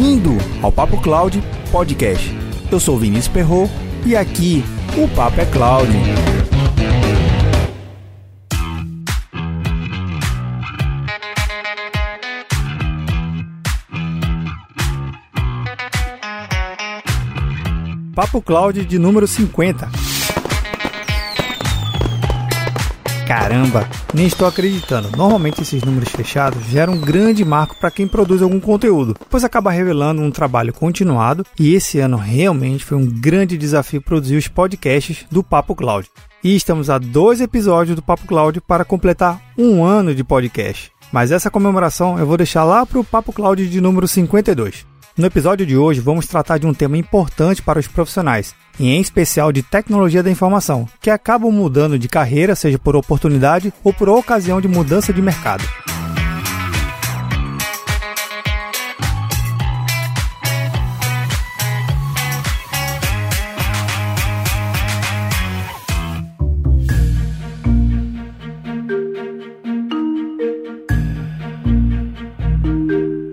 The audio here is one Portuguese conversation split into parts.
Bem-vindo ao Papo Cloud Podcast. Eu sou Vinícius Perro e aqui o Papo é Cloud. Papo Cloud de número 50. Caramba, nem estou acreditando. Normalmente esses números fechados geram um grande marco para quem produz algum conteúdo, pois acaba revelando um trabalho continuado e esse ano realmente foi um grande desafio produzir os podcasts do Papo Cloud. E estamos a dois episódios do Papo Cloud para completar um ano de podcast. Mas essa comemoração eu vou deixar lá para o Papo Cloud de número 52. No episódio de hoje, vamos tratar de um tema importante para os profissionais, e em especial de tecnologia da informação, que acabam mudando de carreira, seja por oportunidade ou por ocasião de mudança de mercado.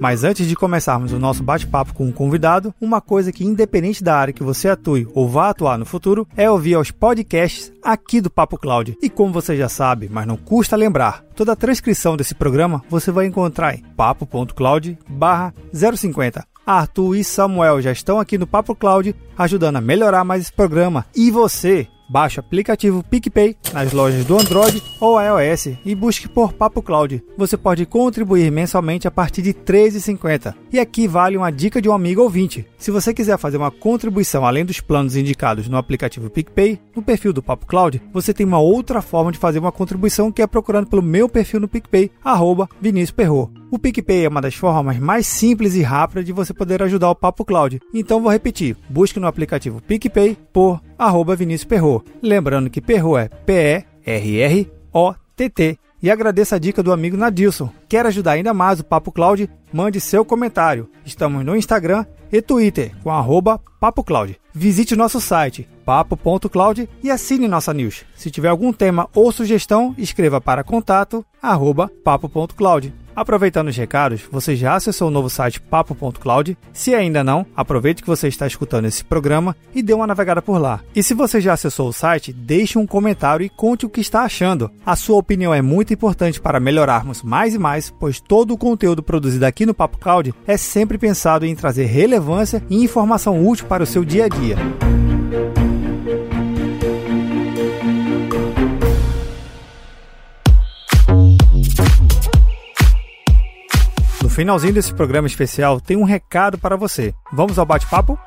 Mas antes de começarmos o nosso bate-papo com o convidado, uma coisa que, independente da área que você atue ou vá atuar no futuro, é ouvir aos podcasts aqui do Papo Cloud. E como você já sabe, mas não custa lembrar, toda a transcrição desse programa você vai encontrar em papo.cloud 050. Arthur e Samuel já estão aqui no Papo Cloud ajudando a melhorar mais esse programa. E você, Baixe o aplicativo PicPay nas lojas do Android ou iOS e busque por Papo Cloud. Você pode contribuir mensalmente a partir de R$ 13,50. E aqui vale uma dica de um amigo ouvinte. Se você quiser fazer uma contribuição além dos planos indicados no aplicativo PicPay, no perfil do Papo Cloud, você tem uma outra forma de fazer uma contribuição que é procurando pelo meu perfil no PicPay, arroba Vinícius Perro. O PicPay é uma das formas mais simples e rápidas de você poder ajudar o Papo Cloud. Então vou repetir, busque no aplicativo PicPay por arroba Vinícius Perro. Lembrando que Perro é P-E-R-R-O-T-T. E agradeço a dica do amigo Nadilson. Quer ajudar ainda mais o Papo Cloud? Mande seu comentário. Estamos no Instagram e Twitter com arroba Papo Cloud. Visite nosso site papo.cloud e assine nossa news. Se tiver algum tema ou sugestão, escreva para contato arroba papo.cloud. Aproveitando os recados, você já acessou o novo site papo.cloud? Se ainda não, aproveite que você está escutando esse programa e dê uma navegada por lá. E se você já acessou o site, deixe um comentário e conte o que está achando. A sua opinião é muito importante para melhorarmos mais e mais, pois todo o conteúdo produzido aqui no Papo Cloud é sempre pensado em trazer relevância e informação útil para o seu dia a dia. Finalzinho desse programa especial tem um recado para você. Vamos ao bate-papo?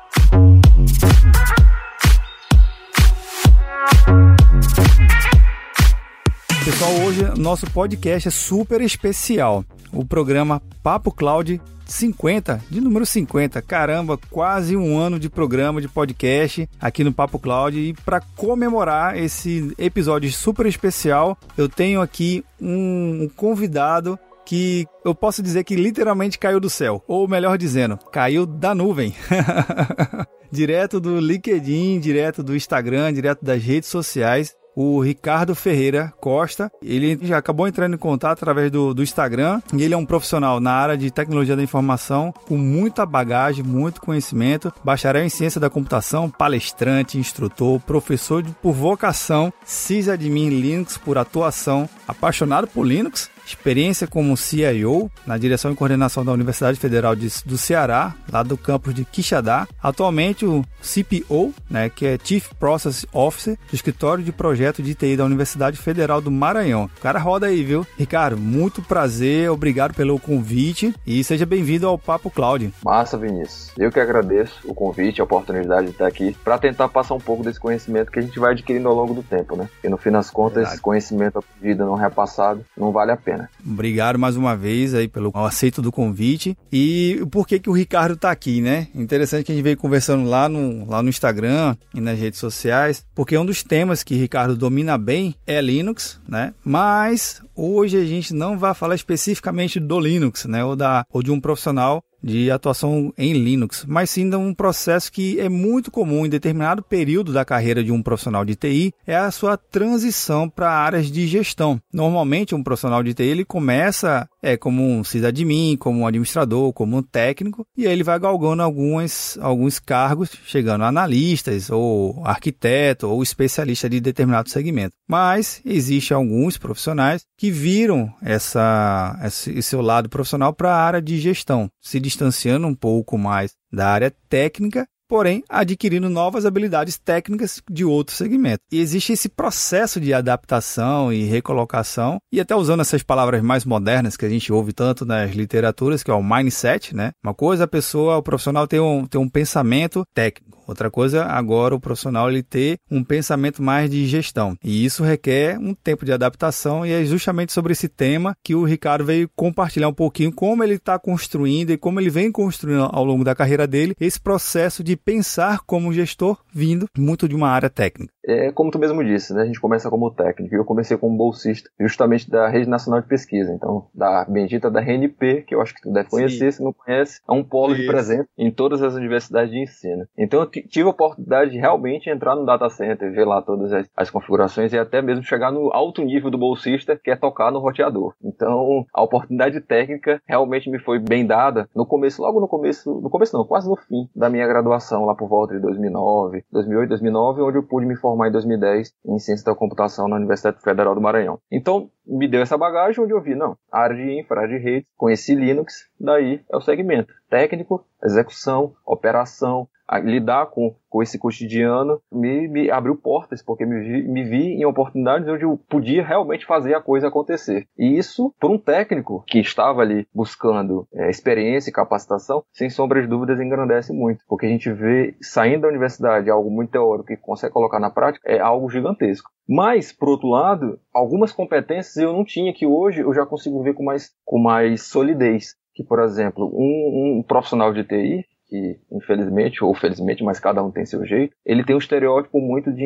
Pessoal, hoje nosso podcast é super especial. O programa Papo Cloud 50, de número 50. Caramba, quase um ano de programa de podcast aqui no Papo Cloud. E para comemorar esse episódio super especial, eu tenho aqui um, um convidado que eu posso dizer que literalmente caiu do céu, ou melhor dizendo, caiu da nuvem. direto do LinkedIn, direto do Instagram, direto das redes sociais o Ricardo Ferreira Costa. Ele já acabou entrando em contato através do, do Instagram e ele é um profissional na área de tecnologia da informação com muita bagagem, muito conhecimento, bacharel em ciência da computação, palestrante, instrutor, professor de, por vocação, sysadmin Linux por atuação, apaixonado por Linux experiência como CIO na direção e coordenação da Universidade Federal de, do Ceará, lá do campus de Quixadá. Atualmente o CPO, né, que é Chief Process Officer do escritório de projeto de TI da Universidade Federal do Maranhão. O cara roda aí, viu? Ricardo, muito prazer, obrigado pelo convite e seja bem-vindo ao Papo Cloud. Massa, Vinícius. Eu que agradeço o convite, a oportunidade de estar aqui para tentar passar um pouco desse conhecimento que a gente vai adquirindo ao longo do tempo, né? E no fim das contas, Verdade. esse conhecimento aprendido não repassado não vale a pena. Obrigado mais uma vez aí pelo aceito do convite. E por que que o Ricardo tá aqui, né? Interessante que a gente veio conversando lá no, lá no Instagram e nas redes sociais, porque um dos temas que Ricardo domina bem é Linux, né? Mas hoje a gente não vai falar especificamente do Linux, né? Ou, da, ou de um profissional de atuação em Linux, mas sim de um processo que é muito comum em determinado período da carreira de um profissional de TI, é a sua transição para áreas de gestão. Normalmente, um profissional de TI ele começa é como um sysadmin, como um administrador, como um técnico, e aí ele vai galgando alguns, alguns cargos, chegando a analistas, ou arquiteto, ou especialista de determinado segmento. Mas existem alguns profissionais que viram essa, esse seu lado profissional para a área de gestão, se distanciando um pouco mais da área técnica porém adquirindo novas habilidades técnicas de outro segmento. E existe esse processo de adaptação e recolocação, e até usando essas palavras mais modernas que a gente ouve tanto nas literaturas, que é o mindset, né? Uma coisa a pessoa, o profissional tem um, tem um pensamento técnico. Outra coisa, agora o profissional ele ter um pensamento mais de gestão. E isso requer um tempo de adaptação e é justamente sobre esse tema que o Ricardo veio compartilhar um pouquinho como ele está construindo e como ele vem construindo ao longo da carreira dele esse processo de pensar como gestor vindo muito de uma área técnica. É como tu mesmo disse, né? A gente começa como técnico. Eu comecei como bolsista, justamente da Rede Nacional de Pesquisa. Então, da bendita da RNP, que eu acho que tu deve conhecer, Sim. se não conhece, é um polo Isso. de presença em todas as universidades de ensino. Então, eu tive a oportunidade de realmente entrar no data center, ver lá todas as, as configurações e até mesmo chegar no alto nível do bolsista, que é tocar no roteador. Então, a oportunidade técnica realmente me foi bem dada no começo, logo no começo, no começo não, quase no fim da minha graduação, lá por volta de 2009, 2008, 2009, onde eu pude me formar em 2010 em Ciência da Computação na Universidade Federal do Maranhão. Então, me deu essa bagagem onde eu vi, não, área de infra, área de rede, conheci Linux, daí é o segmento técnico, execução, operação, lidar com, com esse cotidiano me, me abriu portas, porque me vi, me vi em oportunidades onde eu podia realmente fazer a coisa acontecer. E isso, para um técnico que estava ali buscando é, experiência e capacitação, sem sombra de dúvidas, engrandece muito, porque a gente vê saindo da universidade algo muito teórico que consegue colocar na prática, é algo gigantesco. Mas, por outro lado, algumas competências eu não tinha que hoje eu já consigo ver com mais, com mais solidez. Que, por exemplo, um, um profissional de TI, que infelizmente ou felizmente, mas cada um tem seu jeito, ele tem um estereótipo muito de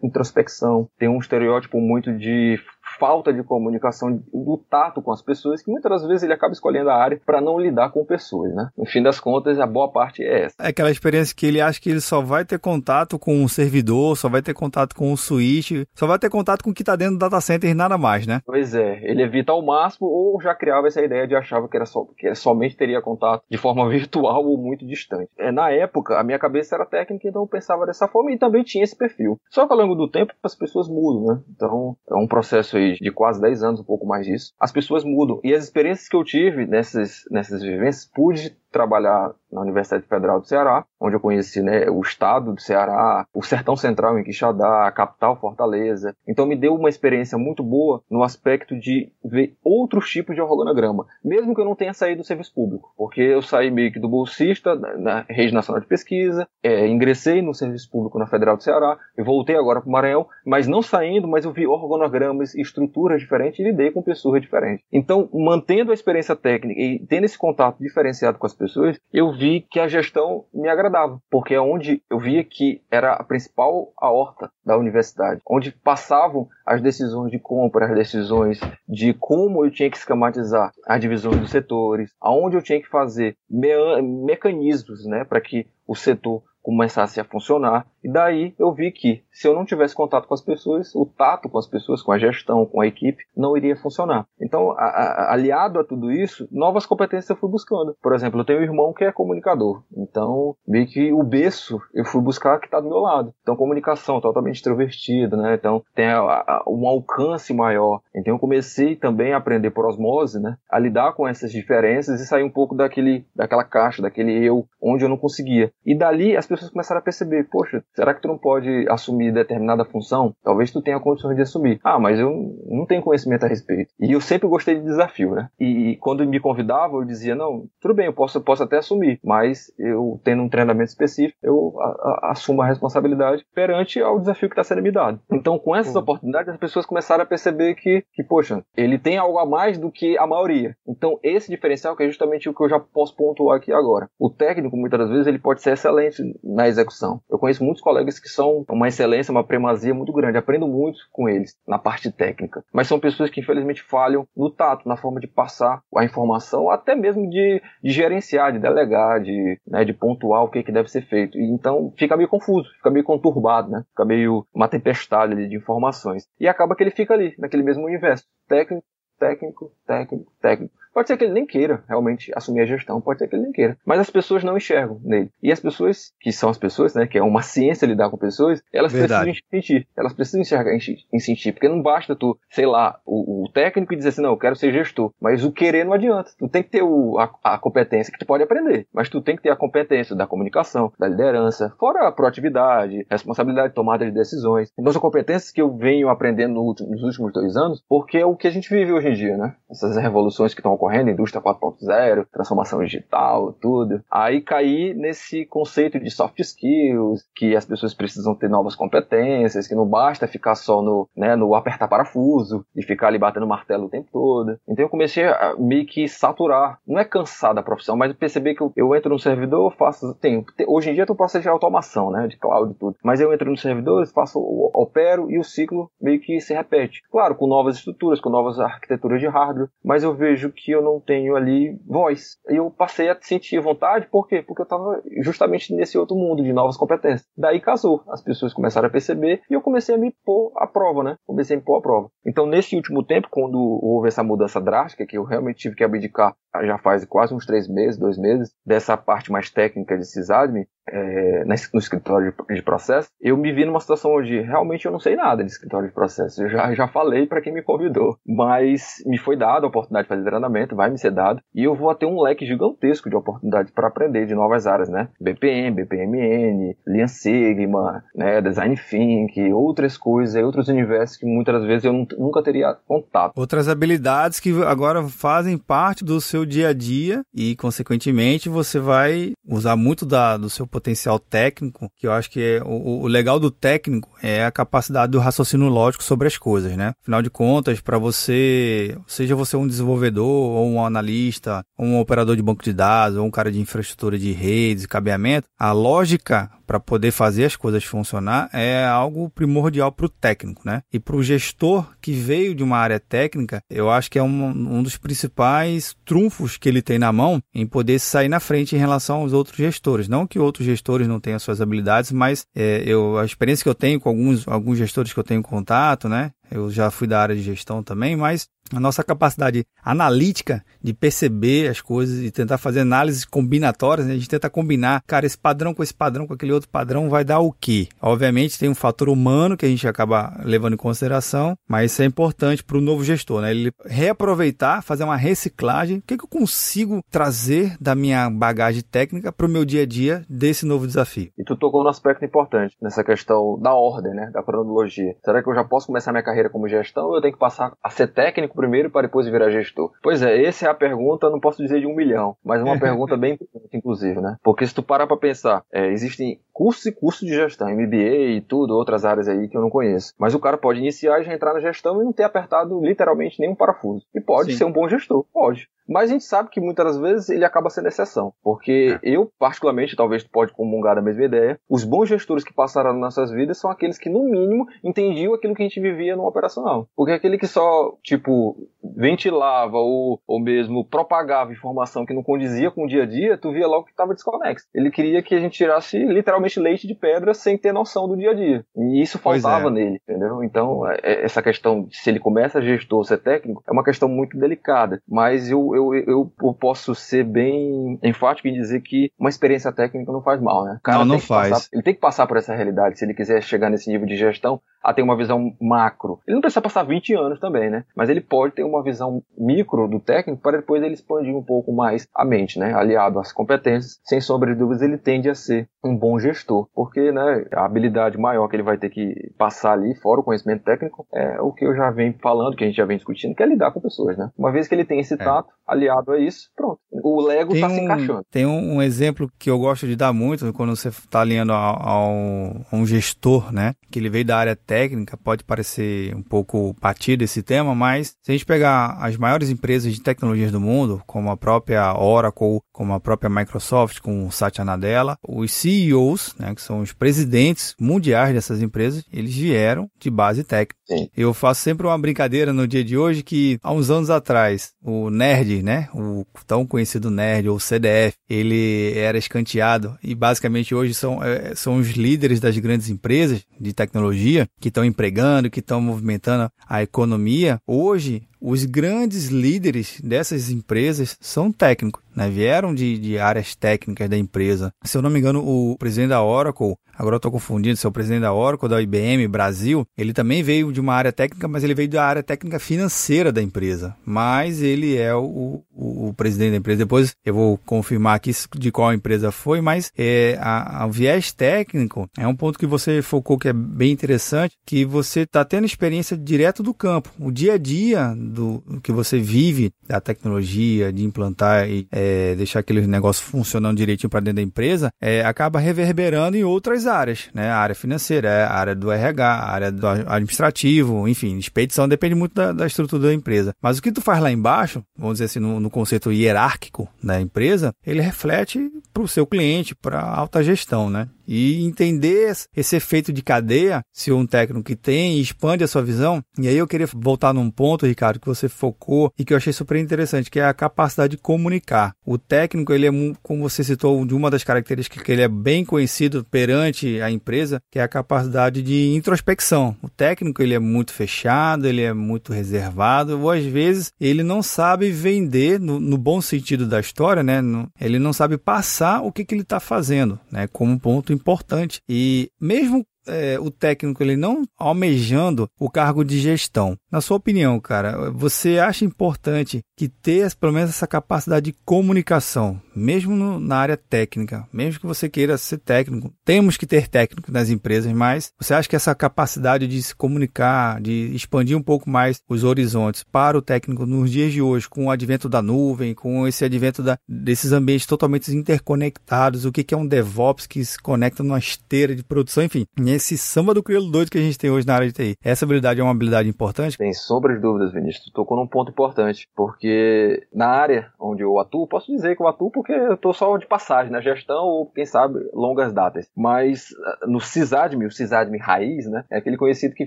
introspecção, tem um estereótipo muito de falta de comunicação, do tato com as pessoas, que muitas das vezes ele acaba escolhendo a área para não lidar com pessoas, né? No fim das contas, a boa parte é essa. É aquela experiência que ele acha que ele só vai ter contato com o servidor, só vai ter contato com o switch, só vai ter contato com o que está dentro do data center e nada mais, né? Pois é, ele evita ao máximo ou já criava essa ideia de achava que era só que somente teria contato de forma virtual ou muito distante. É, na época, a minha cabeça era técnica, então eu pensava dessa forma e também tinha esse perfil. Só que ao longo do tempo as pessoas mudam, né? Então é um processo aí de quase 10 anos, um pouco mais disso, as pessoas mudam. E as experiências que eu tive nessas, nessas vivências, pude trabalhar na Universidade Federal do Ceará, onde eu conheci né, o estado do Ceará, o sertão central em Quixadá, a capital Fortaleza. Então me deu uma experiência muito boa no aspecto de ver outros tipos de organograma, mesmo que eu não tenha saído do serviço público, porque eu saí meio que do bolsista na Rede Nacional de Pesquisa, é, ingressei no serviço público na Federal do Ceará e voltei agora para o Maranhão, mas não saindo, mas eu vi organogramas, estruturas diferentes e lidei com pessoas diferentes. Então, mantendo a experiência técnica e tendo esse contato diferenciado com as pessoas, eu vi que a gestão me agradava, porque é onde eu via que era a principal aorta da universidade, onde passavam as decisões de compra, as decisões de como eu tinha que esquematizar as divisões dos setores, aonde eu tinha que fazer me mecanismos, né, para que o setor começasse a funcionar. E daí eu vi que se eu não tivesse contato com as pessoas, o tato com as pessoas, com a gestão, com a equipe, não iria funcionar. Então, a, a, aliado a tudo isso, novas competências eu fui buscando. Por exemplo, eu tenho um irmão que é comunicador. Então, meio que o berço eu fui buscar que está do meu lado. Então, comunicação totalmente extrovertida, né? Então, tem a, um alcance maior. Então, eu comecei também a aprender por osmose, né? A lidar com essas diferenças e sair um pouco daquele, daquela caixa, daquele eu, onde eu não conseguia. E dali as pessoas pessoas começaram a perceber, poxa, será que tu não pode assumir determinada função? Talvez tu tenha condições de assumir. Ah, mas eu não tenho conhecimento a respeito. E eu sempre gostei de desafio, né? E, e quando me convidavam, eu dizia, não, tudo bem, eu posso, eu posso até assumir, mas eu tendo um treinamento específico, eu a, a, assumo a responsabilidade perante ao desafio que está sendo me dado. Então, com essas uhum. oportunidades, as pessoas começaram a perceber que, que, poxa, ele tem algo a mais do que a maioria. Então, esse diferencial que é justamente o que eu já posso pontuar aqui agora. O técnico, muitas das vezes, ele pode ser excelente na execução. Eu conheço muitos colegas que são uma excelência, uma primazia muito grande. Aprendo muito com eles na parte técnica. Mas são pessoas que infelizmente falham no tato, na forma de passar a informação, até mesmo de, de gerenciar, de delegar, de, né, de pontuar o que, que deve ser feito. E, então fica meio confuso, fica meio conturbado, né? Fica meio uma tempestade de informações. E acaba que ele fica ali, naquele mesmo universo. Técnico, técnico, técnico, técnico. Pode ser que ele nem queira realmente assumir a gestão, pode ser que ele nem queira. Mas as pessoas não enxergam nele. E as pessoas, que são as pessoas, né, que é uma ciência lidar com pessoas, elas Verdade. precisam sentir. Elas precisam enxergar em sentir. Porque não basta tu, sei lá, o, o, técnico e dizer assim, não, eu quero ser gestor. Mas o querer não adianta. Tu tem que ter o, a, a, competência que tu pode aprender. Mas tu tem que ter a competência da comunicação, da liderança, fora a proatividade, responsabilidade, tomada de decisões. Então são competências que eu venho aprendendo nos últimos dois anos, porque é o que a gente vive hoje em dia, né? Essas revoluções que estão ocorrendo, indústria 4.0, transformação digital, tudo. Aí cair nesse conceito de soft skills, que as pessoas precisam ter novas competências, que não basta ficar só no, né, no apertar parafuso e ficar ali batendo martelo o tempo todo. Então eu comecei a meio que saturar. Não é cansar da profissão, mas perceber que eu, eu entro no servidor, faço. Tem, hoje em dia tem um processo de automação, né? De cloud e tudo. Mas eu entro no servidor, faço, opero e o ciclo meio que se repete. Claro, com novas estruturas, com novas arquiteturas de hardware, mas eu vejo que eu não tenho ali voz. E eu passei a sentir vontade, por quê? Porque eu estava justamente nesse outro mundo de novas competências. Daí casou. As pessoas começaram a perceber e eu comecei a me pôr à prova, né? Comecei a me pôr à prova. Então, nesse último tempo, quando houve essa mudança drástica, que eu realmente tive que abdicar já faz quase uns três meses, dois meses, dessa parte mais técnica de CISADME, é, no escritório de processo, eu me vi numa situação onde realmente eu não sei nada de escritório de processo. Eu já, já falei para quem me convidou, mas me foi dada a oportunidade de fazer treinamento, vai me ser dado, e eu vou ter um leque gigantesco de oportunidades para aprender de novas áreas, né? BPM, BPMN, Lean Sigma, né? Design Think, outras coisas, outros universos que muitas vezes eu nunca teria contato. Outras habilidades que agora fazem parte do seu dia a dia e, consequentemente, você vai usar muito da, do seu potencial técnico, que eu acho que é, o, o legal do técnico é a capacidade do raciocínio lógico sobre as coisas, né? Afinal de contas, para você, seja você um desenvolvedor ou um analista, ou um operador de banco de dados, ou um cara de infraestrutura de redes cabeamento, a lógica para poder fazer as coisas funcionar é algo primordial para o técnico, né? E para o gestor que veio de uma área técnica, eu acho que é um, um dos principais trunfos que ele tem na mão em poder sair na frente em relação aos outros gestores. Não que outros gestores não tenham suas habilidades, mas é, eu, a experiência que eu tenho com alguns, alguns gestores que eu tenho contato, né? Eu já fui da área de gestão também, mas a nossa capacidade analítica de perceber as coisas e tentar fazer análises combinatórias, né? a gente tenta combinar, cara, esse padrão com esse padrão, com aquele outro padrão, vai dar o quê? Obviamente tem um fator humano que a gente acaba levando em consideração, mas isso é importante para o novo gestor, né? Ele reaproveitar, fazer uma reciclagem. O que, que eu consigo trazer da minha bagagem técnica para o meu dia a dia desse novo desafio? E tu tocou no aspecto importante nessa questão da ordem, né? Da cronologia. Será que eu já posso começar minha carreira como gestão ou eu tenho que passar a ser técnico primeiro para depois virar gestor? Pois é, essa é a pergunta, não posso dizer de um milhão, mas uma pergunta bem importante, inclusive, né? Porque se tu parar para pensar, é, existem cursos e cursos de gestão, MBA e tudo, outras áreas aí que eu não conheço. Mas o cara pode iniciar e já entrar na gestão e não ter apertado literalmente nenhum parafuso. E pode Sim. ser um bom gestor, pode. Mas a gente sabe que muitas das vezes ele acaba sendo exceção. Porque é. eu, particularmente, talvez tu pode comungar da mesma ideia, os bons gestores que passaram nas nossas vidas são aqueles que, no mínimo, entendiam aquilo que a gente vivia no operacional. Porque aquele que só, tipo, ventilava ou, ou mesmo propagava informação que não condizia com o dia a dia, tu via logo que estava desconexo. Ele queria que a gente tirasse literalmente leite de pedra sem ter noção do dia a dia. E isso faltava é. nele, entendeu? Então, é, é, essa questão de se ele começa a gestor, ser técnico, é uma questão muito delicada. Mas eu, eu, eu, eu posso ser bem enfático em dizer que uma experiência técnica não faz mal, né? O cara não, não faz. Passar, ele tem que passar por essa realidade se ele quiser chegar nesse nível de gestão a ter uma visão macro. Ele não precisa passar 20 anos também, né? Mas ele pode ter uma visão micro do técnico para depois ele expandir um pouco mais a mente, né? Aliado às competências, sem sombra de dúvidas, ele tende a ser um bom gestor, porque, né, a habilidade maior que ele vai ter que passar ali, fora o conhecimento técnico, é o que eu já venho falando, que a gente já vem discutindo, que é lidar com pessoas, né? Uma vez que ele tem esse é. tato, aliado a isso, pronto. O Lego está um, se encaixando. Tem um, um, exemplo que eu gosto de dar muito quando você está alinhando a, a, um, a, um, gestor, né? Que ele veio da área técnica, pode parecer um pouco batido esse tema, mas se a gente pegar as maiores empresas de tecnologias do mundo, como a própria Oracle, como a própria Microsoft, com o Satya Nadella, os CEOs, né, que são os presidentes mundiais dessas empresas, eles vieram de base técnica. Sim. Eu faço sempre uma brincadeira no dia de hoje que há uns anos atrás, o nerd, né, o tão conhecido nerd ou CDF, ele era escanteado e basicamente hoje são, é, são os líderes das grandes empresas de tecnologia que estão empregando, que estão movimentando a economia. Hoje, os grandes líderes dessas empresas são técnicos, né? vieram de, de áreas técnicas da empresa. Se eu não me engano, o presidente da Oracle, agora eu estou confundindo, se é o presidente da Oracle, da IBM Brasil, ele também veio de uma área técnica, mas ele veio da área técnica financeira da empresa. Mas ele é o, o, o presidente da empresa. Depois eu vou confirmar aqui de qual empresa foi, mas é, a, a, o viés técnico é um ponto que você focou que é bem interessante, que você está tendo experiência direto do campo. O dia a dia do, que você vive da tecnologia, de implantar e é, deixar aquele negócio funcionando direitinho para dentro da empresa, é, acaba reverberando em outras áreas, né? A área financeira, a área do RH, a área do administrativo, enfim, expedição depende muito da, da estrutura da empresa. Mas o que tu faz lá embaixo, vamos dizer assim, no, no conceito hierárquico da empresa, ele reflete para o seu cliente, para a alta gestão, né? E entender esse efeito de cadeia, se um técnico que tem expande a sua visão. E aí eu queria voltar num ponto, Ricardo, que você focou e que eu achei super interessante, que é a capacidade de comunicar. O técnico, ele é, como você citou, de uma das características que ele é bem conhecido perante a empresa, que é a capacidade de introspecção. O técnico, ele é muito fechado, ele é muito reservado, ou às vezes ele não sabe vender, no, no bom sentido da história, né? Ele não sabe passar o que, que ele está fazendo, né? Como ponto importante. E mesmo é, o técnico ele não almejando o cargo de gestão. Na sua opinião, cara, você acha importante que ter pelo menos essa capacidade de comunicação, mesmo no, na área técnica, mesmo que você queira ser técnico, temos que ter técnico nas empresas, mas você acha que essa capacidade de se comunicar, de expandir um pouco mais os horizontes para o técnico nos dias de hoje, com o advento da nuvem, com esse advento da, desses ambientes totalmente interconectados, o que, que é um DevOps que se conecta numa esteira de produção, enfim, esse samba do crioulo doido que a gente tem hoje na área de TI. Essa habilidade é uma habilidade importante? Sem sombra de dúvidas, Vinícius. Tu tocou num ponto importante, porque na área onde eu atuo, posso dizer que eu atuo porque eu tô só de passagem, na gestão ou, quem sabe, longas datas. Mas ah, no sysadmin, o sysadmin raiz, né, é aquele conhecido que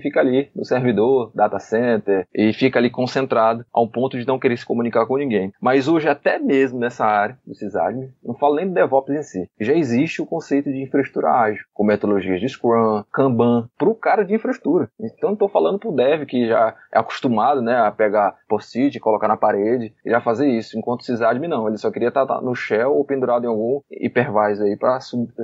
fica ali no servidor, data center, e fica ali concentrado a um ponto de não querer se comunicar com ninguém. Mas hoje, até mesmo nessa área do sysadmin, não falo nem do DevOps em si, já existe o conceito de infraestrutura ágil, com metodologias de Scrum, Kanban, para o cara de infraestrutura. Então estou falando para o dev que já é acostumado né, a pegar post-it, colocar na parede e já fazer isso, enquanto sysadmin não, ele só queria estar no shell ou pendurado em algum hypervisor aí para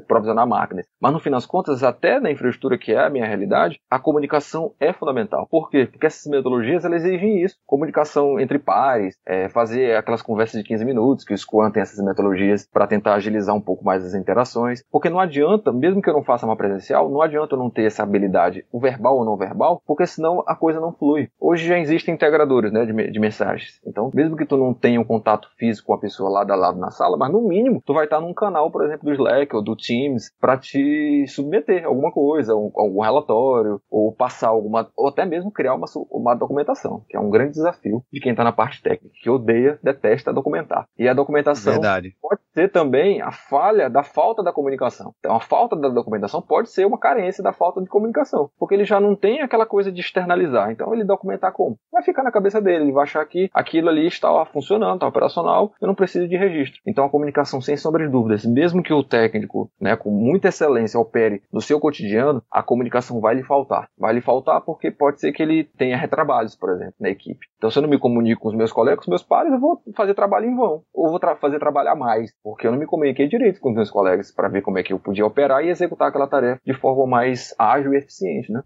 provisionar máquinas. Mas no fim das contas, até na infraestrutura que é a minha realidade, a comunicação é fundamental. Por quê? Porque essas metodologias elas exigem isso, comunicação entre pares, é, fazer aquelas conversas de 15 minutos, que o Scrum tem essas metodologias para tentar agilizar um pouco mais as interações, porque não adianta, mesmo que eu não faça uma presencial, não adianta eu não ter essa habilidade, o verbal ou não verbal, porque senão a coisa não flui. Hoje já existem integradores né, de, de mensagens. Então, mesmo que tu não tenha um contato físico com a pessoa lado a lado na sala, mas no mínimo tu vai estar num canal, por exemplo, do Slack ou do Teams para te submeter alguma coisa, um, algum relatório, ou passar alguma, ou até mesmo criar uma, uma documentação, que é um grande desafio de quem está na parte técnica, que odeia, detesta documentar. E a documentação Verdade. pode ser também a falha da falta da comunicação. Então, a falta da documentação pode ser uma carência da falta de comunicação, porque ele já não tem aquela coisa de externalizar. Então, ele documentar como? Vai ficar na cabeça dele, ele vai achar que aquilo ali está funcionando, está operacional, eu não preciso de registro. Então, a comunicação, sem sombra de dúvidas, mesmo que o técnico, né, com muita excelência, opere no seu cotidiano, a comunicação vai lhe faltar. Vai lhe faltar porque pode ser que ele tenha retrabalhos, por exemplo, na equipe. Então, se eu não me comunico com os meus colegas, com os meus pares, eu vou fazer trabalho em vão. Ou vou tra fazer trabalhar mais, porque eu não me comuniquei direito com os meus colegas para ver como é que eu podia operar e executar aquela tarefa de forma mais ágil e eficiente, né?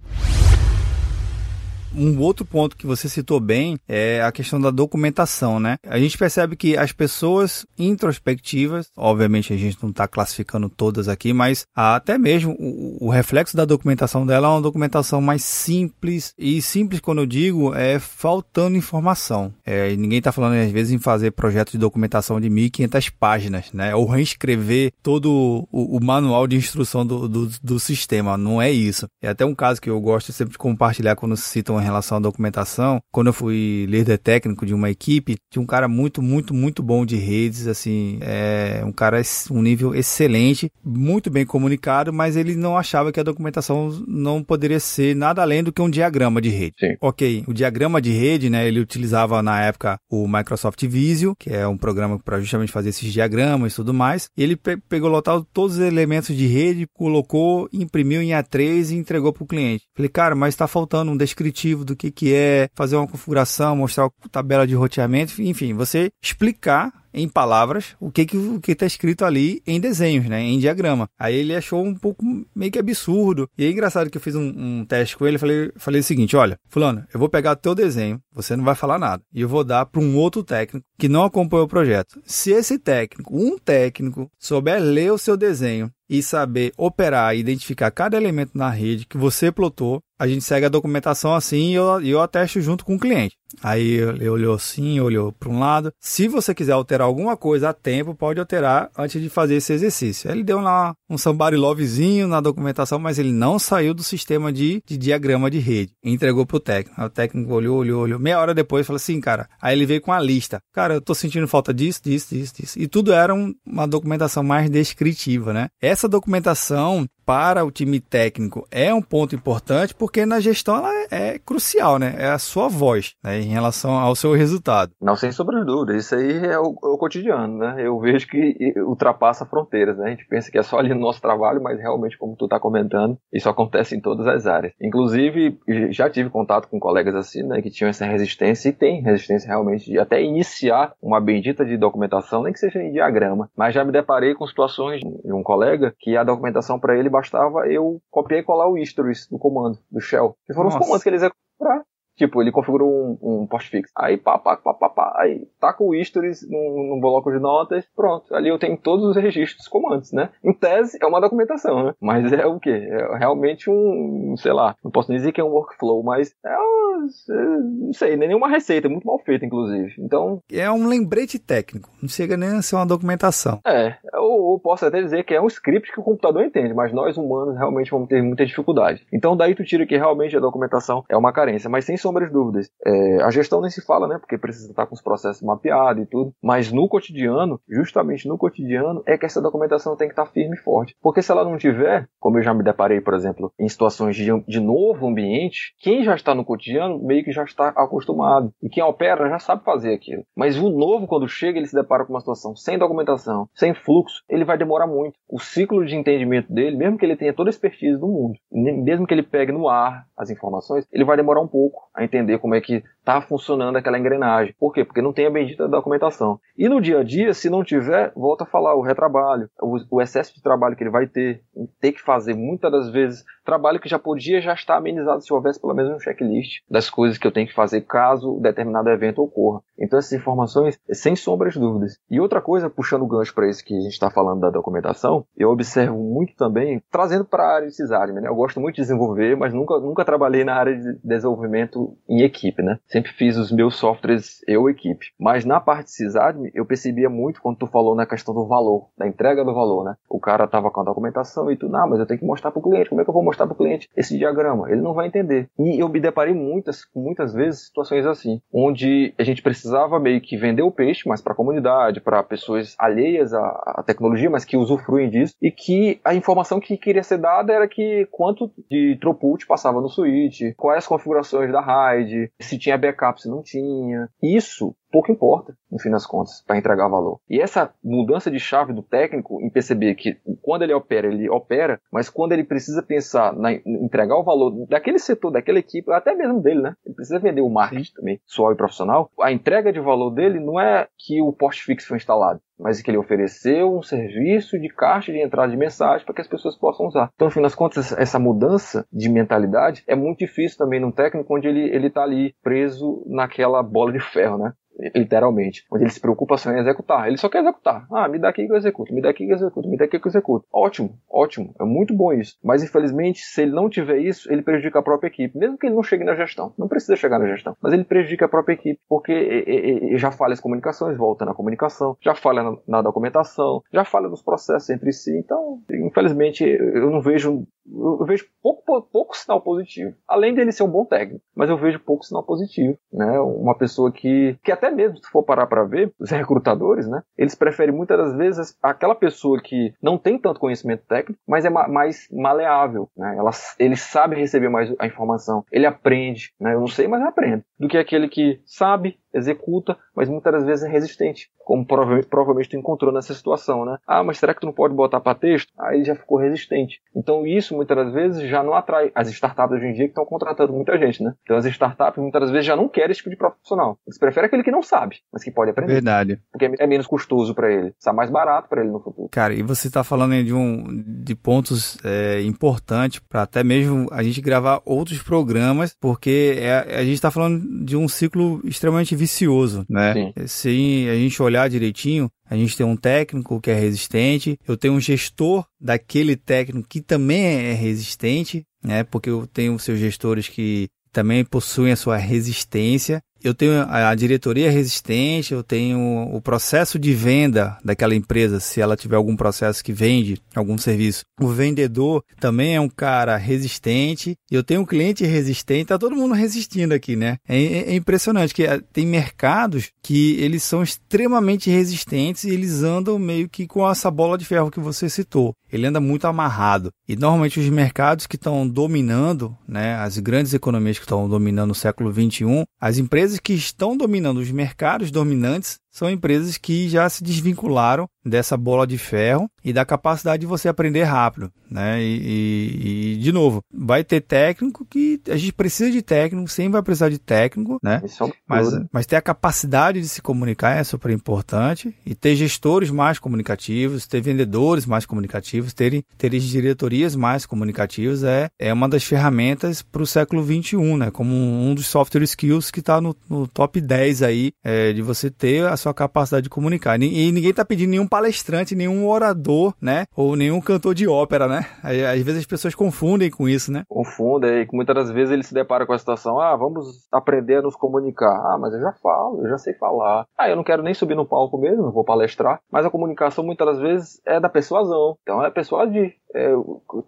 Um outro ponto que você citou bem é a questão da documentação, né? A gente percebe que as pessoas introspectivas, obviamente a gente não está classificando todas aqui, mas até mesmo o, reflexo da documentação dela é uma documentação mais simples. E simples, quando eu digo, é faltando informação. É, ninguém está falando, às vezes, em fazer projetos de documentação de 1.500 páginas, né? Ou reescrever todo o, o manual de instrução do, do, do, sistema. Não é isso. É até um caso que eu gosto sempre de compartilhar quando citam em relação à documentação. Quando eu fui líder técnico de uma equipe, tinha um cara muito, muito, muito bom de redes, assim, é um cara um nível excelente, muito bem comunicado, mas ele não achava que a documentação não poderia ser nada além do que um diagrama de rede. Sim. Ok, o diagrama de rede, né, ele utilizava na época o Microsoft Visio, que é um programa para justamente fazer esses diagramas e tudo mais. E ele pe pegou lotal todos os elementos de rede, colocou, imprimiu em A3 e entregou para o cliente. Falei, cara, mas está faltando um descritivo do que, que é, fazer uma configuração, mostrar a tabela de roteamento, enfim, você explicar em palavras o que que o que está escrito ali em desenhos, né, em diagrama. Aí ele achou um pouco meio que absurdo. E é engraçado que eu fiz um, um teste com ele, falei, falei o seguinte, olha, fulano, eu vou pegar teu desenho, você não vai falar nada, e eu vou dar para um outro técnico que não acompanhou o projeto. Se esse técnico, um técnico, souber ler o seu desenho e saber operar e identificar cada elemento na rede que você plotou, a gente segue a documentação assim e eu, eu atesto junto com o cliente. Aí ele olhou assim, olhou para um lado. Se você quiser alterar alguma coisa a tempo, pode alterar antes de fazer esse exercício. Ele deu lá um somebody lovezinho na documentação, mas ele não saiu do sistema de, de diagrama de rede. Entregou pro técnico. Aí o técnico olhou, olhou, olhou. Meia hora depois falou assim, cara. Aí ele veio com a lista. Cara, eu tô sentindo falta disso, disso, disso, disso. E tudo era um, uma documentação mais descritiva, né? Essa documentação para o time técnico é um ponto importante porque na gestão ela é, é crucial, né? É a sua voz né? em relação ao seu resultado. Não, sem sombra de dúvida. Isso aí é o, é o, cotidiano, né? Eu vejo que ultrapassa fronteiras, né? A gente pensa que é só ali no nosso trabalho, mas realmente, como tu está comentando, isso acontece em todas as áreas. Inclusive, já tive contato com colegas assim, né? Que tinham essa resistência e tem resistência realmente de até iniciar uma bendita de documentação, nem que seja em diagrama. Mas já me deparei com situações de um colega que a documentação para ele bastava eu copiar e colar o histories do comando, do shell. Que foram Nossa. os comandos que eles executaram. Tipo, ele configurou um, um postfix. Aí, pá, pá, pá, pá, pá, aí taca o histories num, num bloco de notas, pronto. Ali eu tenho todos os registros dos comandos, né? Em tese, é uma documentação, né? Mas é o quê? É realmente um, sei lá, não posso dizer que é um workflow, mas é um, não sei, nem uma receita, muito mal feita, inclusive. Então... É um lembrete técnico, não chega nem a ser uma documentação. É, ou, posso até dizer que é um script que o computador entende, mas nós humanos realmente vamos ter muita dificuldade. Então daí tu tira que realmente a documentação é uma carência, mas sem sombras de dúvidas. É, a gestão nem se fala, né? Porque precisa estar com os processos mapeados e tudo. Mas no cotidiano, justamente no cotidiano, é que essa documentação tem que estar firme e forte. Porque se ela não tiver, como eu já me deparei, por exemplo, em situações de, de novo ambiente, quem já está no cotidiano meio que já está acostumado. E quem opera já sabe fazer aquilo. Mas o novo, quando chega, ele se depara com uma situação sem documentação, sem fluxo, ele vai demorar muito. O ciclo de entendimento dele, mesmo que ele tenha toda a expertise do mundo, mesmo que ele pegue no ar as informações, ele vai demorar um pouco a entender como é que está funcionando aquela engrenagem. Por quê? Porque não tem a bendita documentação. E no dia a dia, se não tiver, volta a falar o retrabalho, o, excesso de trabalho que ele vai ter, ter que fazer muitas das vezes trabalho que já podia já estar amenizado se houvesse pelo menos um checklist das coisas que eu tenho que fazer caso determinado evento ocorra. Então essas informações, sem sombras de dúvidas. E outra coisa, puxando o gancho para isso que a gente está falando da documentação, eu observo muito também, trazendo para a área de sysadmin, né? Eu gosto muito de desenvolver, mas nunca, nunca trabalhei na área de desenvolvimento em equipe, né? Sempre fiz os meus softwares eu equipe. Mas na parte de sysadmin, eu percebia muito quando tu falou na questão do valor, da entrega do valor, né? O cara tava com a documentação e tu, não, mas eu tenho que mostrar para o cliente, como é que eu vou mostrar para o cliente esse diagrama? Ele não vai entender. E eu me deparei muitas, muitas vezes situações assim, onde a gente precisava meio que vender o peixe, mas para a comunidade, para pessoas alheias à, à, tecnologia, mas que usufruem disso, e que a informação que queria ser dada era que quanto de throughput passava no switch, quais as configurações da RAID, se tinha backup, se não tinha. Isso pouco importa, no fim das contas, para entregar valor. E essa mudança de chave do técnico em perceber que quando ele opera, ele opera, mas quando ele precisa pensar na entregar o valor daquele setor, daquela equipe, até mesmo dele, né? Ele precisa vender o marketing Sim. também, suave e profissional. A entrega de valor dele não é que o post fixo foi instalado mas que ele ofereceu um serviço de caixa de entrada de mensagem para que as pessoas possam usar. Então, no fim das contas, essa mudança de mentalidade é muito difícil também num técnico onde ele está ali preso naquela bola de ferro, né? Literalmente, onde ele se preocupa só em executar. Ele só quer executar. Ah, me dá aqui que eu executo, me dá aqui que eu executo, me dá aqui que eu executo. Ótimo, ótimo, é muito bom isso. Mas infelizmente, se ele não tiver isso, ele prejudica a própria equipe, mesmo que ele não chegue na gestão. Não precisa chegar na gestão, mas ele prejudica a própria equipe, porque já falha as comunicações, volta na comunicação, já falha na documentação, já falha nos processos entre si. Então, infelizmente, eu não vejo eu vejo pouco, pouco sinal positivo. Além dele ser um bom técnico, mas eu vejo pouco sinal positivo, né? Uma pessoa que, que até mesmo se for parar para ver, os recrutadores, né? Eles preferem muitas das vezes aquela pessoa que não tem tanto conhecimento técnico, mas é ma mais maleável, né? Ela, ele sabe receber mais a informação, ele aprende, né? Eu não sei, mas aprende. Do que aquele que sabe, executa, mas muitas das vezes é resistente, como prova provavelmente tu encontrou nessa situação, né? Ah, mas será que tu não pode botar para texto? Aí ele já ficou resistente. Então isso muitas das vezes já não atrai as startups hoje em dia que estão contratando muita gente, né? Então as startups muitas das vezes já não querem esse tipo de profissional. Eles preferem aquele que não sabe, mas que pode aprender. Verdade. Porque é menos custoso para ele, está mais barato para ele no futuro. Cara, e você está falando de um de pontos é, importantes para até mesmo a gente gravar outros programas, porque é, a gente está falando de um ciclo extremamente vicioso, né? Sim. Se a gente olhar direitinho, a gente tem um técnico que é resistente, eu tenho um gestor daquele técnico que também é resistente, né? Porque eu tenho seus gestores que também possuem a sua resistência eu tenho a diretoria resistente, eu tenho o processo de venda daquela empresa, se ela tiver algum processo que vende algum serviço. O vendedor também é um cara resistente, eu tenho um cliente resistente, tá todo mundo resistindo aqui, né? É, é, é impressionante que eh, tem mercados que eles são extremamente resistentes e eles andam meio que com essa bola de ferro que você citou. Ele anda muito amarrado. E normalmente os mercados que estão dominando, né, as grandes economias que estão dominando o século 21, as empresas empresas que estão dominando os mercados dominantes são empresas que já se desvincularam dessa bola de ferro e da capacidade de você aprender rápido, né? E, e, e, de novo, vai ter técnico que a gente precisa de técnico, sempre vai precisar de técnico, né? É mas, mas ter a capacidade de se comunicar é super importante e ter gestores mais comunicativos, ter vendedores mais comunicativos, ter, ter diretorias mais comunicativas é, é uma das ferramentas para o século 21, né? Como um dos software skills que está no, no, top 10 aí é, de você ter a sua capacidade de comunicar. E ninguém está pedindo nenhum palestrante, nenhum orador, né? Ou nenhum cantor de ópera, né? Às vezes as pessoas confundem com isso, né? Confundem, e muitas das vezes eles se deparam com a situação, ah, vamos aprender a nos comunicar. Ah, mas eu já falo, eu já sei falar. Ah, eu não quero nem subir no palco mesmo, não vou palestrar. Mas a comunicação muitas das vezes é da persuasão. Então é persuadir. É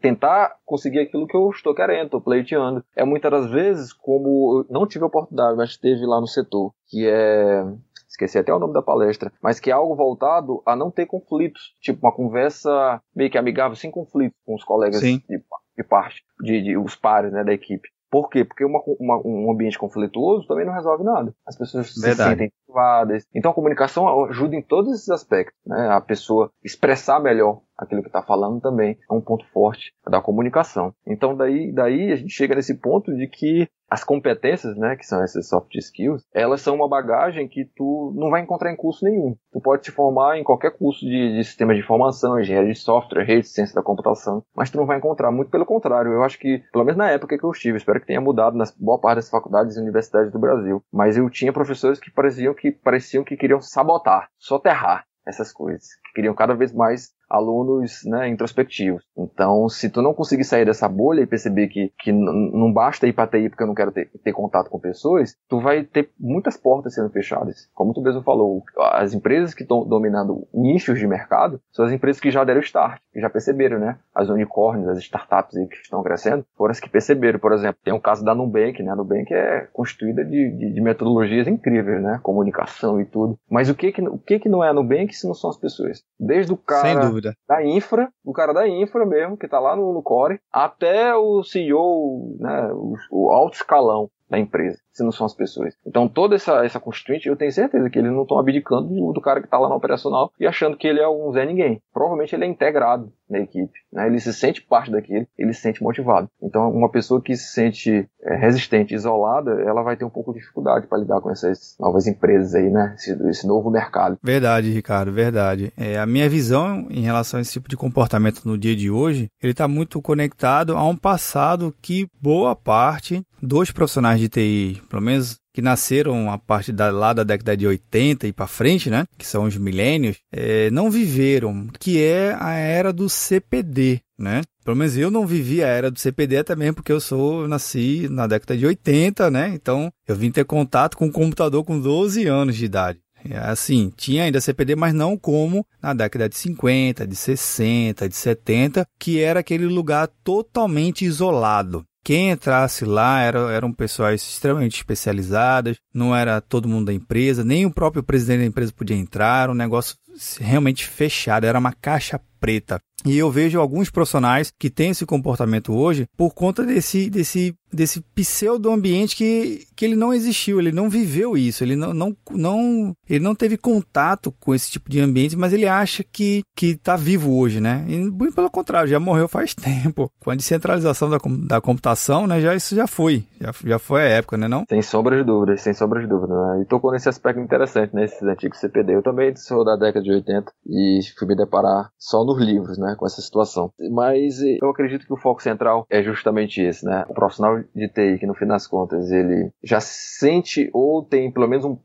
tentar conseguir aquilo que eu estou querendo, estou pleiteando. É muitas das vezes, como eu não tive a oportunidade, mas teve lá no setor, que é esqueci até o nome da palestra, mas que é algo voltado a não ter conflitos, tipo uma conversa meio que amigável, sem conflitos com os colegas de, de, parte, de, de, os pares né, da equipe. Por quê? Porque uma, uma, um ambiente conflituoso também não resolve nada. As pessoas Verdade. se sentem privadas. Então a comunicação ajuda em todos esses aspectos. Né? A pessoa expressar melhor aquilo que está falando também é um ponto forte da comunicação. Então daí, daí a gente chega nesse ponto de que as competências, né, que são essas soft skills, elas são uma bagagem que tu não vai encontrar em curso nenhum. Tu pode te formar em qualquer curso de, de sistema de informação, engenharia de software, rede, ciência da computação, mas tu não vai encontrar. Muito pelo contrário, eu acho que, pelo menos na época que eu estive, espero que tenha mudado nas boa parte das faculdades e universidades do Brasil, mas eu tinha professores que pareciam que pareciam que queriam sabotar, soterrar essas coisas, que queriam cada vez mais alunos né, introspectivos. Então, se tu não conseguir sair dessa bolha e perceber que, que não basta ir para TI porque eu não quero ter, ter, contato com pessoas, tu vai ter muitas portas sendo fechadas. Como tu mesmo falou, as empresas que estão dominando nichos de mercado são as empresas que já deram start, que já perceberam, né? As unicórnios, as startups que estão crescendo, foram as que perceberam. Por exemplo, tem o caso da Nubank, né? A Nubank é constituída de, de, de metodologias incríveis, né? Comunicação e tudo. Mas o que que, o que que não é a Nubank se não são as pessoas? Desde o cara... Dúvida. Da infra, o cara da infra mesmo, que tá lá no, no core, até o CEO, né, o, o alto escalão. Da empresa, se não são as pessoas. Então toda essa, essa constituinte, eu tenho certeza que eles não estão abdicando do, do, cara que está lá no operacional e achando que ele é um Zé Ninguém. Provavelmente ele é integrado na equipe, né? ele se sente parte daquilo, ele se sente motivado. Então uma pessoa que se sente é, resistente, isolada, ela vai ter um pouco de dificuldade para lidar com essas novas empresas aí, né? Esse, esse novo mercado. Verdade, Ricardo, verdade. É, a minha visão em relação a esse tipo de comportamento no dia de hoje, ele está muito conectado a um passado que boa parte dos profissionais de TI, pelo menos que nasceram a partir da, lá da década de 80 e para frente, né, que são os milênios, é, não viveram, que é a era do CPD, né? Pelo menos eu não vivi a era do CPD até mesmo porque eu sou, eu nasci na década de 80, né? Então eu vim ter contato com o computador com 12 anos de idade. É assim, tinha ainda CPD, mas não como na década de 50, de 60, de 70, que era aquele lugar totalmente isolado. Quem entrasse lá era, eram pessoas extremamente especializadas, não era todo mundo da empresa, nem o próprio presidente da empresa podia entrar, um negócio realmente fechado, era uma caixa preta. E eu vejo alguns profissionais que têm esse comportamento hoje por conta desse, desse desse pseudo ambiente que, que ele não existiu, ele não viveu isso, ele não, não, não, ele não teve contato com esse tipo de ambiente, mas ele acha que está vivo hoje, né? E pelo contrário, já morreu faz tempo. Com a descentralização da, da computação, né? Já isso já foi, já, já foi a época, né? Não? Sem sombra de dúvidas, sem sombra de dúvida. Né? E tocou nesse aspecto interessante, né? Esses antigos CPD. Eu também sou da década de 80 e fui me deparar só nos livros, né? Com essa situação. Mas eu acredito que o foco central é justamente esse, né? O profissional de TI, que no fim das contas ele já sente ou tem pelo menos um,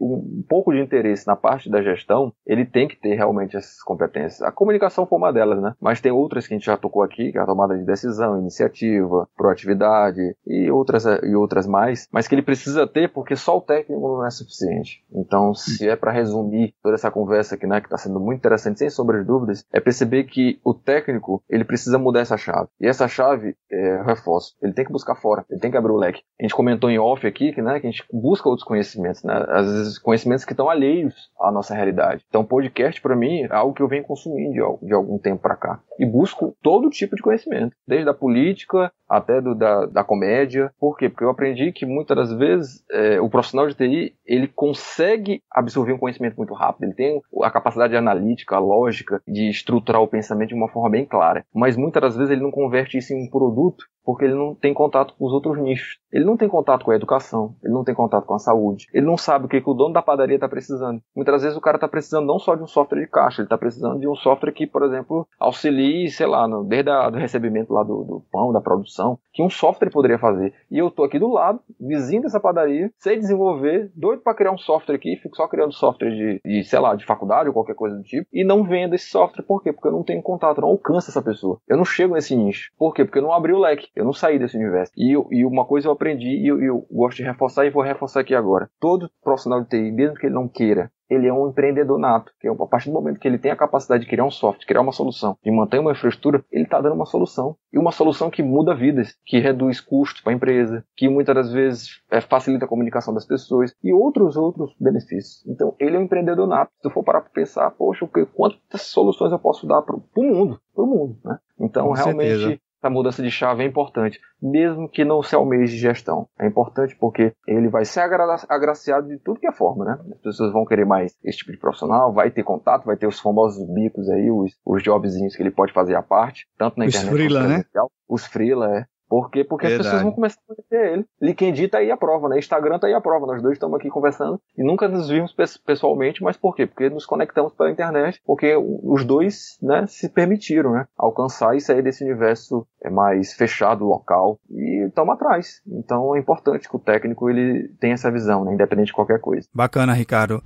um pouco de interesse na parte da gestão, ele tem que ter realmente essas competências. A comunicação foi uma delas, né? Mas tem outras que a gente já tocou aqui, que é a tomada de decisão, iniciativa, proatividade e outras, e outras mais, mas que ele precisa ter porque só o técnico não é suficiente. Então, se é para resumir toda essa conversa né, que está sendo muito interessante, sem sombra de dúvidas, é perceber que o técnico, ele precisa mudar essa chave. E essa chave, é, reforço, ele tem que buscar fora, ele tem que abrir o leque. A gente comentou em off aqui que, né, que a gente busca outros conhecimentos, né? Às vezes conhecimentos que estão alheios à nossa realidade. Então, podcast para mim é algo que eu venho consumindo de, de algum tempo para cá e busco todo tipo de conhecimento, desde a política até do, da, da comédia. Por quê? Porque eu aprendi que muitas das vezes é, o profissional de TI ele consegue absorver um conhecimento muito rápido, ele tem a capacidade analítica, lógica de estruturar o pensamento de uma forma bem clara, mas muitas das vezes ele não converte isso em um produto porque ele não tem contato com os outros nichos. Ele não tem contato com a educação, ele não tem contato com a saúde, ele não sabe o que, que o dono da padaria está precisando. Muitas vezes o cara está precisando não só de um software de caixa, ele está precisando de um software que, por exemplo, auxilie, sei lá, no, desde o recebimento lá do, do, pão, da produção, que um software poderia fazer. E eu estou aqui do lado, vizinho dessa padaria, sei desenvolver, doido para criar um software aqui, fico só criando software de, de, sei lá, de faculdade ou qualquer coisa do tipo, e não vendo esse software. Por quê? Porque eu não tenho contato, não alcanço essa pessoa. Eu não chego nesse nicho. Por quê? Porque eu não abri o leque. Eu não saí desse universo. E, e uma coisa eu aprendi e eu, eu, gosto de reforçar e vou reforçar aqui agora. Todo profissional de TI, mesmo que ele não queira, ele é um empreendedor nato. Que é a partir do momento que ele tem a capacidade de criar um software, criar uma solução, de manter uma infraestrutura, ele está dando uma solução. E uma solução que muda vidas, que reduz custos para a empresa, que muitas das vezes é, facilita a comunicação das pessoas e outros outros benefícios. Então, ele é um empreendedor nato. Se eu for parar para pensar, poxa, quantas soluções eu posso dar para o mundo? Para o mundo, né? Então, Com realmente, certeza essa mudança de chave é importante, mesmo que não se almeje de gestão. É importante porque ele vai ser agra agraciado de tudo que é forma, né? As pessoas vão querer mais esse tipo de profissional, vai ter contato, vai ter os famosos bicos aí, os, os jobzinhos que ele pode fazer à parte, tanto na os internet freela, quanto né? Os freela, é. Por quê? Porque Verdade. as pessoas vão começar a conhecer ele. LinkedIn tá aí a prova, né? Instagram tá aí a prova. Nós dois estamos aqui conversando e nunca nos vimos pessoalmente, mas por quê? Porque nos conectamos pela internet, porque os dois, né, se permitiram, né, alcançar e sair desse universo é, mais fechado, local e estamos atrás. Então é importante que o técnico ele tenha essa visão, né, independente de qualquer coisa. Bacana, Ricardo.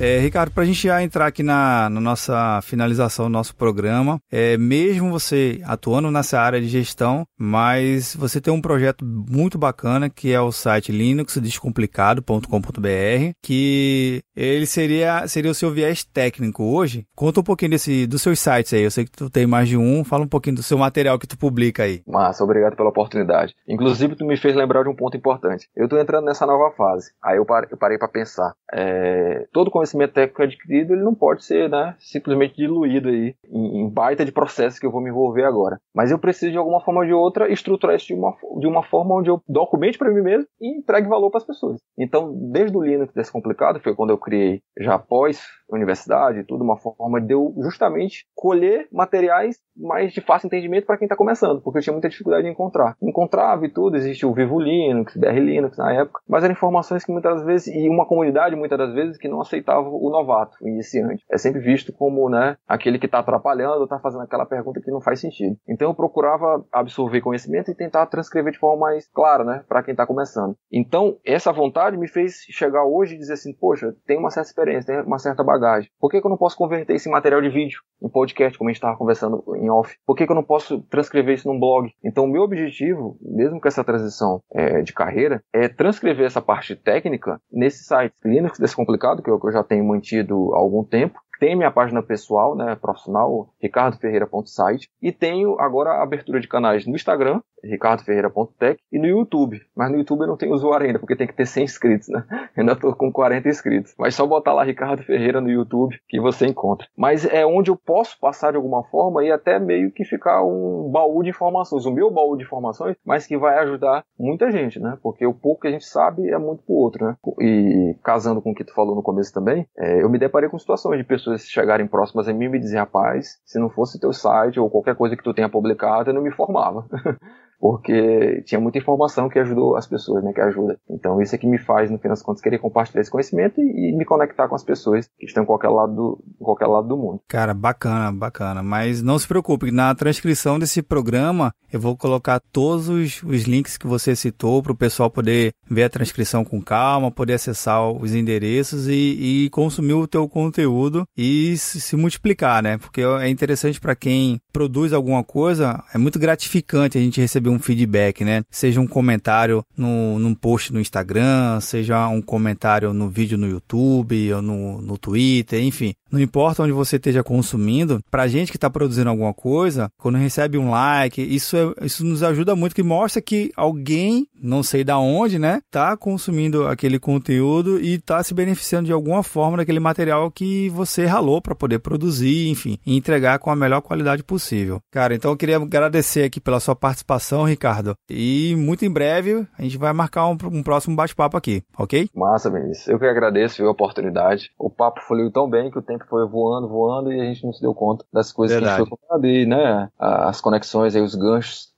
É, Ricardo, para a gente já entrar aqui na, na, nossa finalização do nosso programa, é, mesmo você atuando nessa área de gestão, mas você tem um projeto muito bacana que é o site linuxdescomplicado.com.br, que ele seria, seria o seu viés técnico hoje. Conta um pouquinho desse, dos seus sites aí, eu sei que tu tem mais de um, fala um pouquinho do seu material que tu publica aí. Massa, obrigado pela oportunidade. Inclusive, tu me fez lembrar de um ponto importante. Eu estou entrando nessa nova fase, aí eu parei, para pensar. É, todo conhecimento técnico adquirido ele não pode ser né, simplesmente diluído aí em, baita de processos que eu vou me envolver agora. Mas eu preciso de alguma forma ou de outra estruturar isso de uma, de uma forma onde eu documente para mim mesmo e entregue valor para as pessoas. Então, desde o Linux Descomplicado, foi quando eu criei já após universidade, tudo, uma forma de eu justamente colher materiais mais de fácil entendimento para quem está começando, porque eu tinha muita dificuldade de encontrar. Encontrava e tudo, existia o Vivo Linux, BR Linux na época, mas eram informações que muitas vezes, e uma comunidade muitas das vezes que não aceitava o novato, o iniciante. É sempre visto como, né, aquele que está atrapalhando, está fazendo aquela pergunta que não faz sentido. Então eu procurava absorver conhecimento e tentar transcrever de forma mais clara, né, para quem está começando. Então, essa vontade me fez chegar hoje e dizer assim, poxa, tem uma certa experiência, tem uma certa bagagem. Por que, que eu não posso converter esse material de vídeo em podcast, como a gente estava conversando em off? Por que, que eu não posso transcrever isso num blog? Então, o meu objetivo, mesmo com essa transição é, de carreira, é transcrever essa parte técnica nesse site Linux Descomplicado, que eu, que eu já tenho mantido há algum tempo, tem minha página pessoal, né, profissional, ricardoferreira.site, e tenho agora a abertura de canais no Instagram, ricardoferreira.tech, e no YouTube. Mas no YouTube eu não tenho usuário ainda, porque tem que ter 100 inscritos, né? Ainda tô com 40 inscritos. Mas só botar lá Ricardo Ferreira no YouTube que você encontra. Mas é onde eu posso passar de alguma forma e até meio que ficar um baú de informações, o meu baú de informações, mas que vai ajudar muita gente, né? Porque o pouco que a gente sabe é muito pro outro, né? E casando com o que tu falou no começo também, é, eu me deparei com situações de pessoas chegarem próximas a mim e me dizer, rapaz, se não fosse teu site ou qualquer coisa que tu tenha publicado, eu não me formava. porque tinha muita informação que ajudou as pessoas, né, que ajuda. Então isso é que me faz, no final das contas, querer compartilhar esse conhecimento e, e me conectar com as pessoas que estão em qualquer lado do, qualquer lado do mundo. Cara, bacana, bacana. Mas não se preocupe, na transcrição desse programa eu vou colocar todos os, os links que você citou para o pessoal poder ver a transcrição com calma, poder acessar os endereços e, e consumir o teu conteúdo e se multiplicar, né? Porque é interessante para quem produz alguma coisa, é muito gratificante a gente receber receber um feedback, né? Seja um comentário no, num post no Instagram, seja um comentário no vídeo no YouTube ou no, no Twitter, enfim. Não importa onde você esteja consumindo, pra gente que está produzindo alguma coisa, quando recebe um like, isso, é, isso nos ajuda muito, que mostra que alguém, não sei da onde, né, tá consumindo aquele conteúdo e tá se beneficiando de alguma forma daquele material que você ralou para poder produzir, enfim, e entregar com a melhor qualidade possível. Cara, então eu queria agradecer aqui pela sua participação, Ricardo, e muito em breve a gente vai marcar um, um próximo bate-papo aqui, ok? Massa, Vinícius. Eu que agradeço a oportunidade. O papo fluiu tão bem que o tempo tempo foi voando, voando e a gente não se deu conta das coisas Verdade. que a gente foi contando e, né, as conexões aí, os ganchos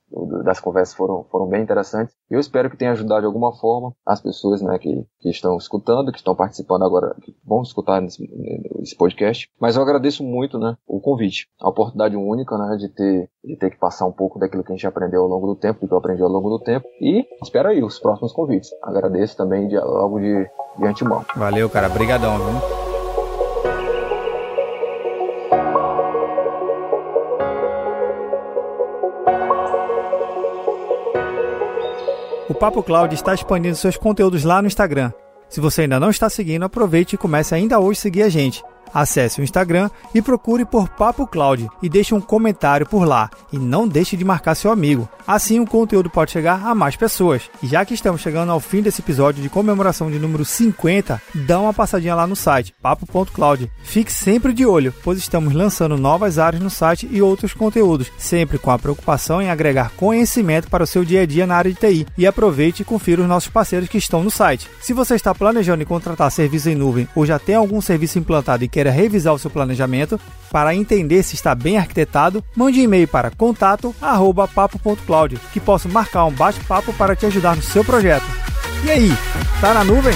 das conversas foram, foram bem interessantes. Eu espero que tenha ajudado de alguma forma as pessoas né, que, que estão escutando, que estão participando agora, que vão escutar nesse, nesse podcast. Mas eu agradeço muito né, o convite, a oportunidade única né, de, ter, de ter que passar um pouco daquilo que a gente aprendeu ao longo do tempo, do que eu aprendi ao longo do tempo. E espero aí os próximos convites. Agradeço também de, logo de, de antemão. Valeu, cara. Obrigadão, viu? Papo Cloud está expandindo seus conteúdos lá no Instagram. Se você ainda não está seguindo, aproveite e comece ainda hoje a seguir a gente. Acesse o Instagram e procure por Papo Cloud e deixe um comentário por lá. E não deixe de marcar seu amigo. Assim o conteúdo pode chegar a mais pessoas. E já que estamos chegando ao fim desse episódio de comemoração de número 50, dá uma passadinha lá no site papo.cloud. Fique sempre de olho, pois estamos lançando novas áreas no site e outros conteúdos, sempre com a preocupação em agregar conhecimento para o seu dia a dia na área de TI. E aproveite e confira os nossos parceiros que estão no site. Se você está planejando contratar serviço em nuvem ou já tem algum serviço implantado e quer queira revisar o seu planejamento, para entender se está bem arquitetado, mande um e-mail para contato@papo.cloud, que posso marcar um bate-papo para te ajudar no seu projeto. E aí, tá na nuvem?